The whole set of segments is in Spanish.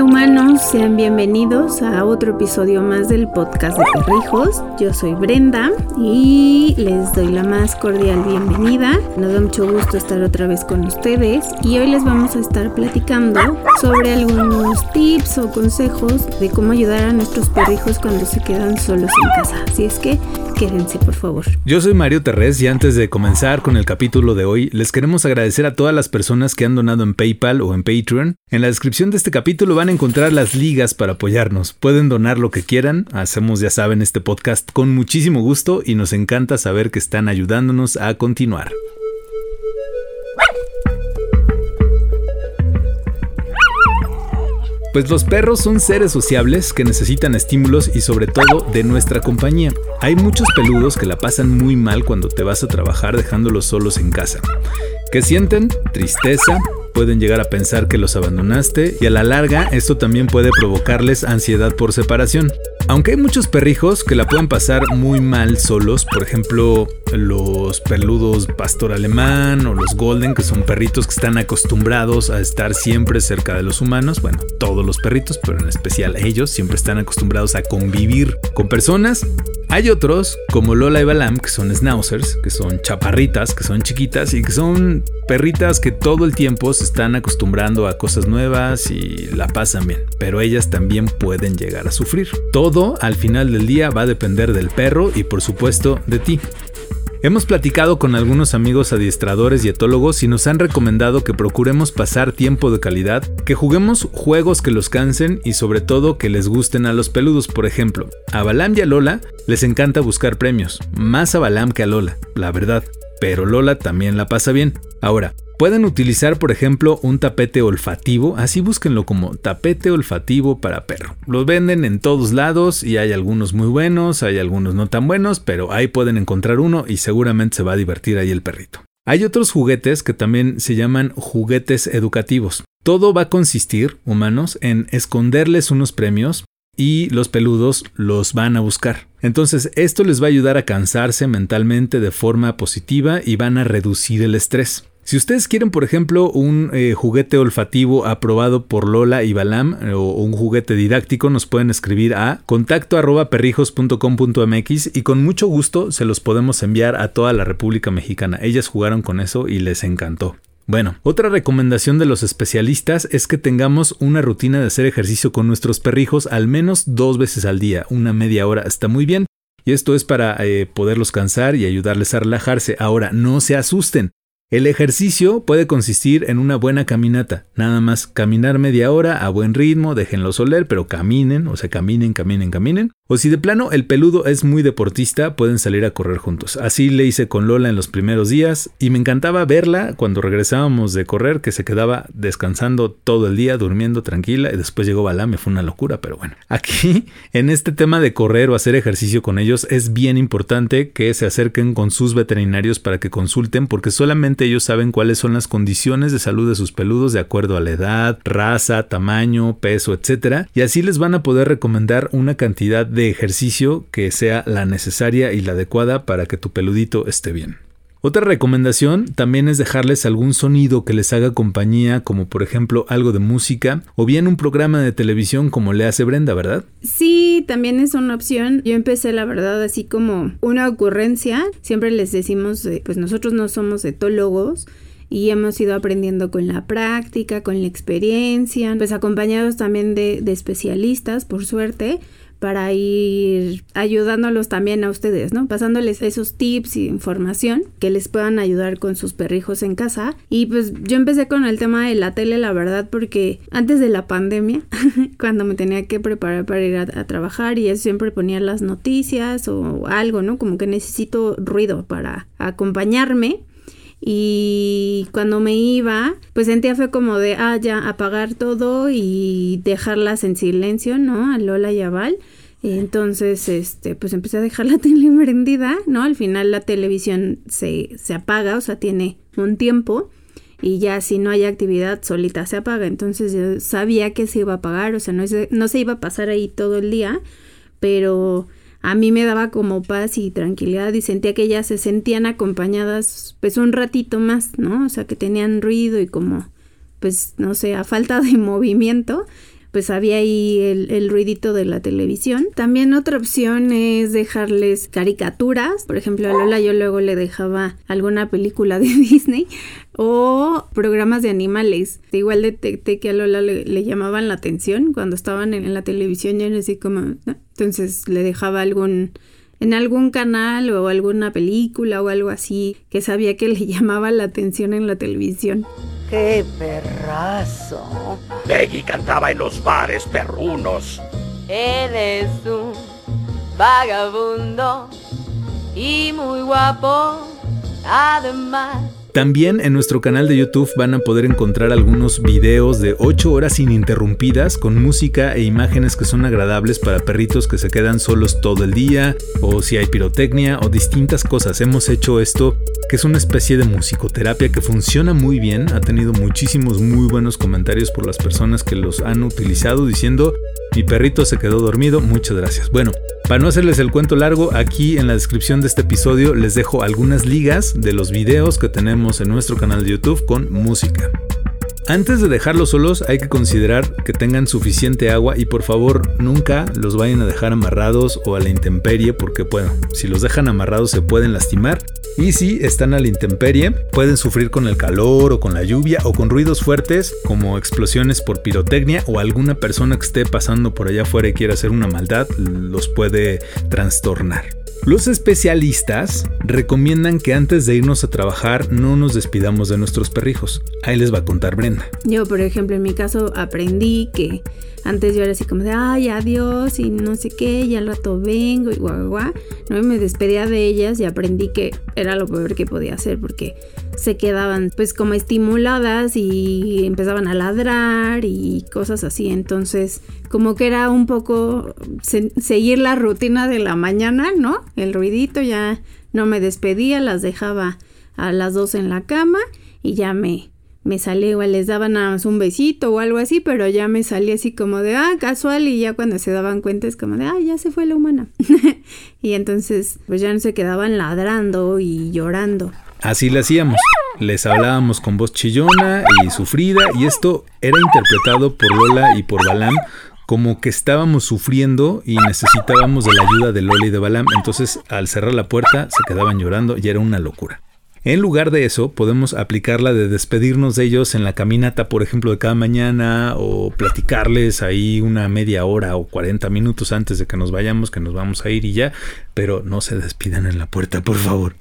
Hola humanos, sean bienvenidos a otro episodio más del podcast de Perrijos. Yo soy Brenda y les doy la más cordial bienvenida. Nos da mucho gusto estar otra vez con ustedes y hoy les vamos a estar platicando sobre algunos tips o consejos de cómo ayudar a nuestros perrijos cuando se quedan solos en casa. Así es que quédense por favor. Yo soy Mario Terrés y antes de comenzar con el capítulo de hoy, les queremos agradecer a todas las personas que han donado en PayPal o en Patreon. En la descripción de este capítulo van a encontrar las ligas para apoyarnos. Pueden donar lo que quieran. Hacemos, ya saben, este podcast con muchísimo gusto y nos encanta saber que están ayudándonos a continuar. Pues los perros son seres sociables que necesitan estímulos y sobre todo de nuestra compañía. Hay muchos peludos que la pasan muy mal cuando te vas a trabajar dejándolos solos en casa. ¿Qué sienten? Tristeza, pueden llegar a pensar que los abandonaste y a la larga esto también puede provocarles ansiedad por separación. Aunque hay muchos perrijos que la pueden pasar muy mal solos, por ejemplo los peludos pastor alemán o los golden, que son perritos que están acostumbrados a estar siempre cerca de los humanos, bueno, todos los perritos, pero en especial ellos siempre están acostumbrados a convivir con personas. Hay otros, como Lola y Balam, que son schnauzers, que son chaparritas, que son chiquitas y que son perritas que todo el tiempo se están acostumbrando a cosas nuevas y la pasan bien, pero ellas también pueden llegar a sufrir. Todo al final del día va a depender del perro y por supuesto de ti. Hemos platicado con algunos amigos adiestradores y etólogos y nos han recomendado que procuremos pasar tiempo de calidad, que juguemos juegos que los cansen y sobre todo que les gusten a los peludos. Por ejemplo, a Balam y a Lola les encanta buscar premios, más a Balam que a Lola, la verdad, pero Lola también la pasa bien. Ahora, Pueden utilizar, por ejemplo, un tapete olfativo, así búsquenlo como tapete olfativo para perro. Los venden en todos lados y hay algunos muy buenos, hay algunos no tan buenos, pero ahí pueden encontrar uno y seguramente se va a divertir ahí el perrito. Hay otros juguetes que también se llaman juguetes educativos. Todo va a consistir, humanos, en esconderles unos premios y los peludos los van a buscar. Entonces esto les va a ayudar a cansarse mentalmente de forma positiva y van a reducir el estrés. Si ustedes quieren, por ejemplo, un eh, juguete olfativo aprobado por Lola y Balam eh, o un juguete didáctico, nos pueden escribir a contacto y con mucho gusto se los podemos enviar a toda la República Mexicana. Ellas jugaron con eso y les encantó. Bueno, otra recomendación de los especialistas es que tengamos una rutina de hacer ejercicio con nuestros perrijos al menos dos veces al día, una media hora está muy bien. Y esto es para eh, poderlos cansar y ayudarles a relajarse. Ahora, no se asusten. El ejercicio puede consistir en una buena caminata, nada más caminar media hora a buen ritmo, déjenlo soler, pero caminen, o sea, caminen, caminen, caminen. O si de plano el peludo es muy deportista, pueden salir a correr juntos. Así le hice con Lola en los primeros días y me encantaba verla cuando regresábamos de correr, que se quedaba descansando todo el día, durmiendo tranquila y después llegó Balá, me fue una locura, pero bueno. Aquí, en este tema de correr o hacer ejercicio con ellos, es bien importante que se acerquen con sus veterinarios para que consulten porque solamente ellos saben cuáles son las condiciones de salud de sus peludos de acuerdo a la edad, raza, tamaño, peso, etc. Y así les van a poder recomendar una cantidad de ejercicio que sea la necesaria y la adecuada para que tu peludito esté bien. Otra recomendación también es dejarles algún sonido que les haga compañía, como por ejemplo algo de música, o bien un programa de televisión como le hace Brenda, ¿verdad? Sí, también es una opción. Yo empecé, la verdad, así como una ocurrencia. Siempre les decimos, pues nosotros no somos etólogos y hemos ido aprendiendo con la práctica, con la experiencia, pues acompañados también de, de especialistas, por suerte para ir ayudándolos también a ustedes, ¿no? Pasándoles esos tips y información que les puedan ayudar con sus perrijos en casa. Y pues yo empecé con el tema de la tele, la verdad, porque antes de la pandemia, cuando me tenía que preparar para ir a, trabajar y siempre ponía las noticias o algo, ¿no? Como que necesito ruido para acompañarme y cuando me iba, pues sentía fue como de, ah, ya, apagar todo y dejarlas en silencio, ¿no? A Lola y a Val. Entonces, este, pues empecé a dejar la tele prendida, ¿no? Al final la televisión se, se apaga, o sea, tiene un tiempo y ya si no hay actividad solita se apaga. Entonces yo sabía que se iba a apagar, o sea, no, no se iba a pasar ahí todo el día, pero a mí me daba como paz y tranquilidad y sentía que ellas se sentían acompañadas pues un ratito más, ¿no? O sea, que tenían ruido y como pues no sé, a falta de movimiento, pues había ahí el, el, ruidito de la televisión. También otra opción es dejarles caricaturas. Por ejemplo, a Lola yo luego le dejaba alguna película de Disney o programas de animales. Igual detecté que a Lola le, llamaban la atención cuando estaban en, la televisión. Yo así como, entonces le dejaba algún en algún canal o alguna película o algo así que sabía que le llamaba la atención en la televisión. ¡Qué perrazo! Peggy cantaba en los bares perrunos. Él es un vagabundo y muy guapo, además. También en nuestro canal de YouTube van a poder encontrar algunos videos de 8 horas ininterrumpidas con música e imágenes que son agradables para perritos que se quedan solos todo el día o si hay pirotecnia o distintas cosas. Hemos hecho esto que es una especie de musicoterapia que funciona muy bien. Ha tenido muchísimos muy buenos comentarios por las personas que los han utilizado diciendo mi perrito se quedó dormido, muchas gracias. Bueno, para no hacerles el cuento largo, aquí en la descripción de este episodio les dejo algunas ligas de los videos que tenemos en nuestro canal de YouTube con música. Antes de dejarlos solos hay que considerar que tengan suficiente agua y por favor nunca los vayan a dejar amarrados o a la intemperie porque bueno, si los dejan amarrados se pueden lastimar y si están a la intemperie pueden sufrir con el calor o con la lluvia o con ruidos fuertes como explosiones por pirotecnia o alguna persona que esté pasando por allá afuera y quiera hacer una maldad los puede trastornar. Los especialistas recomiendan que antes de irnos a trabajar no nos despidamos de nuestros perrijos. Ahí les va a contar Brenda. Yo, por ejemplo, en mi caso aprendí que antes yo era así como de, ay, adiós y no sé qué, y al rato vengo y guau, guau, ¿no? Me despedía de ellas y aprendí que era lo peor que podía hacer porque se quedaban pues como estimuladas y empezaban a ladrar y cosas así. Entonces, como que era un poco seguir la rutina de la mañana, ¿no? El ruidito ya no me despedía, las dejaba a las dos en la cama y ya me me salí, igual les daban nada más un besito o algo así, pero ya me salí así como de, ah, casual, y ya cuando se daban cuenta es como de, ah, ya se fue la humana. y entonces, pues ya no se quedaban ladrando y llorando. Así le hacíamos. Les hablábamos con voz chillona y sufrida, y esto era interpretado por Lola y por Balam como que estábamos sufriendo y necesitábamos de la ayuda de Lola y de Balam. Entonces, al cerrar la puerta, se quedaban llorando y era una locura. En lugar de eso, podemos aplicarla de despedirnos de ellos en la caminata, por ejemplo, de cada mañana, o platicarles ahí una media hora o 40 minutos antes de que nos vayamos, que nos vamos a ir y ya, pero no se despidan en la puerta, por favor.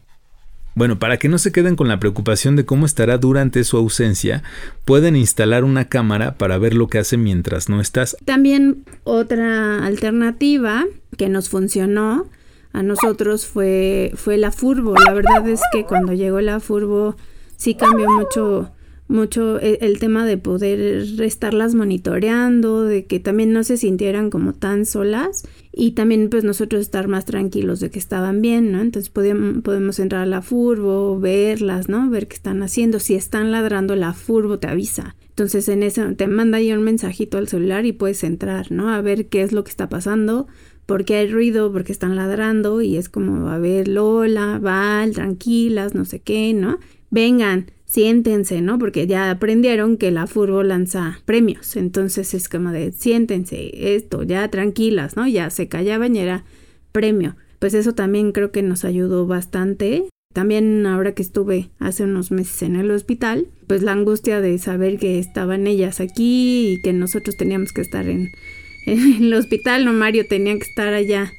Bueno, para que no se queden con la preocupación de cómo estará durante su ausencia, pueden instalar una cámara para ver lo que hace mientras no estás. También otra alternativa que nos funcionó a nosotros fue, fue la Furbo. La verdad es que cuando llegó la Furbo sí cambió mucho mucho e, el, tema de poder estarlas monitoreando, de que también no se sintieran como tan solas y también pues nosotros estar más tranquilos de que estaban bien, ¿no? Entonces podemos, podemos entrar a la furbo, verlas, ¿no? Ver qué están haciendo. Si están ladrando la furbo te avisa. Entonces en eso te manda ahí un mensajito al celular y puedes entrar, ¿no? A ver qué es lo que está pasando porque hay ruido, porque están ladrando y es como, a ver, Lola, Val, tranquilas, no sé qué, ¿no? Vengan, siéntense, ¿no? Porque ya aprendieron que la furbo lanza premios, entonces es como de, siéntense, esto, ya tranquilas, ¿no? Ya se callaban y era premio. Pues eso también creo que nos ayudó bastante. También ahora que estuve hace unos meses en el hospital, pues la angustia de saber que estaban ellas aquí y que nosotros teníamos que estar en el hospital, no Mario tenía que estar allá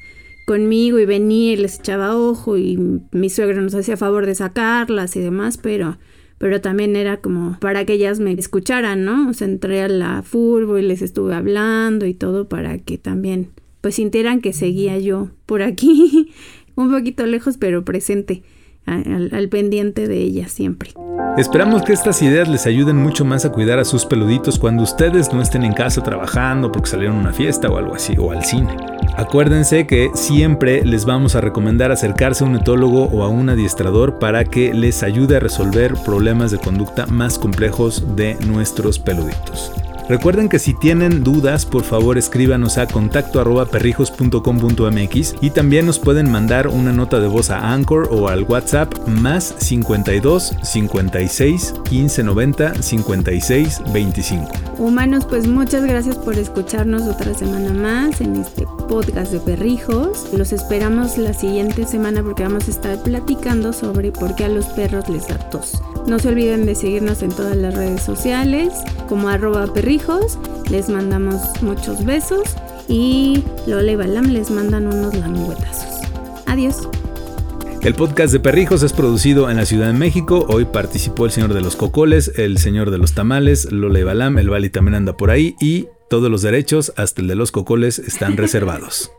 conmigo y venía y les echaba ojo y mi suegro nos hacía favor de sacarlas y demás, pero pero también era como para que ellas me escucharan, ¿no? O sea, entré a la furbo y les estuve hablando y todo para que también pues sintieran que seguía yo por aquí, un poquito lejos pero presente al, pendiente de ella siempre. Esperamos que estas ideas les ayuden mucho más a cuidar a sus peluditos cuando ustedes no estén en casa trabajando porque salieron a una fiesta o algo así, o al cine. Acuérdense que siempre les vamos a recomendar acercarse a un etólogo o a un adiestrador para que les ayude a resolver problemas de conducta más complejos de nuestros peluditos. Recuerden que si tienen dudas, por favor escríbanos a contacto arroba perrijos.com.mx y también nos pueden mandar una nota de voz a Anchor o al WhatsApp más 52 56 15 90 56 25. Humanos, pues muchas gracias por escucharnos otra semana más en este podcast de perrijos. Los esperamos la siguiente semana porque vamos a estar platicando sobre por qué a los perros les da tos. No se olviden de seguirnos en todas las redes sociales como arroba perrijos. Les mandamos muchos besos y Lola y Balam les mandan unos languetazos. Adiós. El podcast de Perrijos es producido en la Ciudad de México. Hoy participó el señor de los cocoles, el señor de los tamales, Lola y Balam, el Bali también anda por ahí y todos los derechos, hasta el de los cocoles, están reservados.